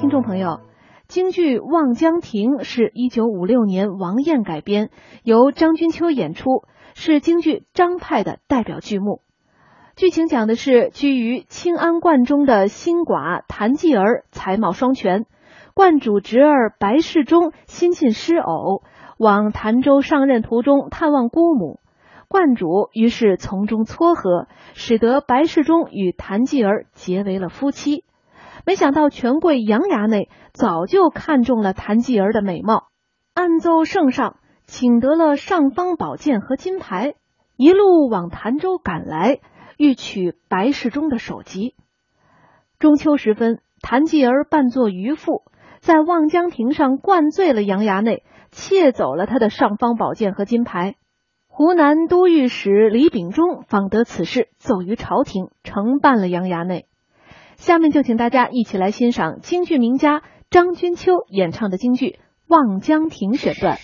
听众朋友，京剧《望江亭》是一九五六年王燕改编，由张君秋演出，是京剧张派的代表剧目。剧情讲的是居于清安观中的新寡谭继儿才貌双全，观主侄儿白世忠新近失偶，往潭州上任途中探望姑母，观主于是从中撮合，使得白世忠与谭继儿结为了夫妻。没想到权贵杨衙内早就看中了谭继儿的美貌，暗奏圣上，请得了尚方宝剑和金牌，一路往潭州赶来。欲取白世忠的首级。中秋时分，谭继儿扮作渔妇，在望江亭上灌醉了杨衙内，窃走了他的尚方宝剑和金牌。湖南都御史李秉忠访得此事，奏于朝廷，惩办了杨衙内。下面就请大家一起来欣赏京剧名家张君秋演唱的京剧《望江亭》选段。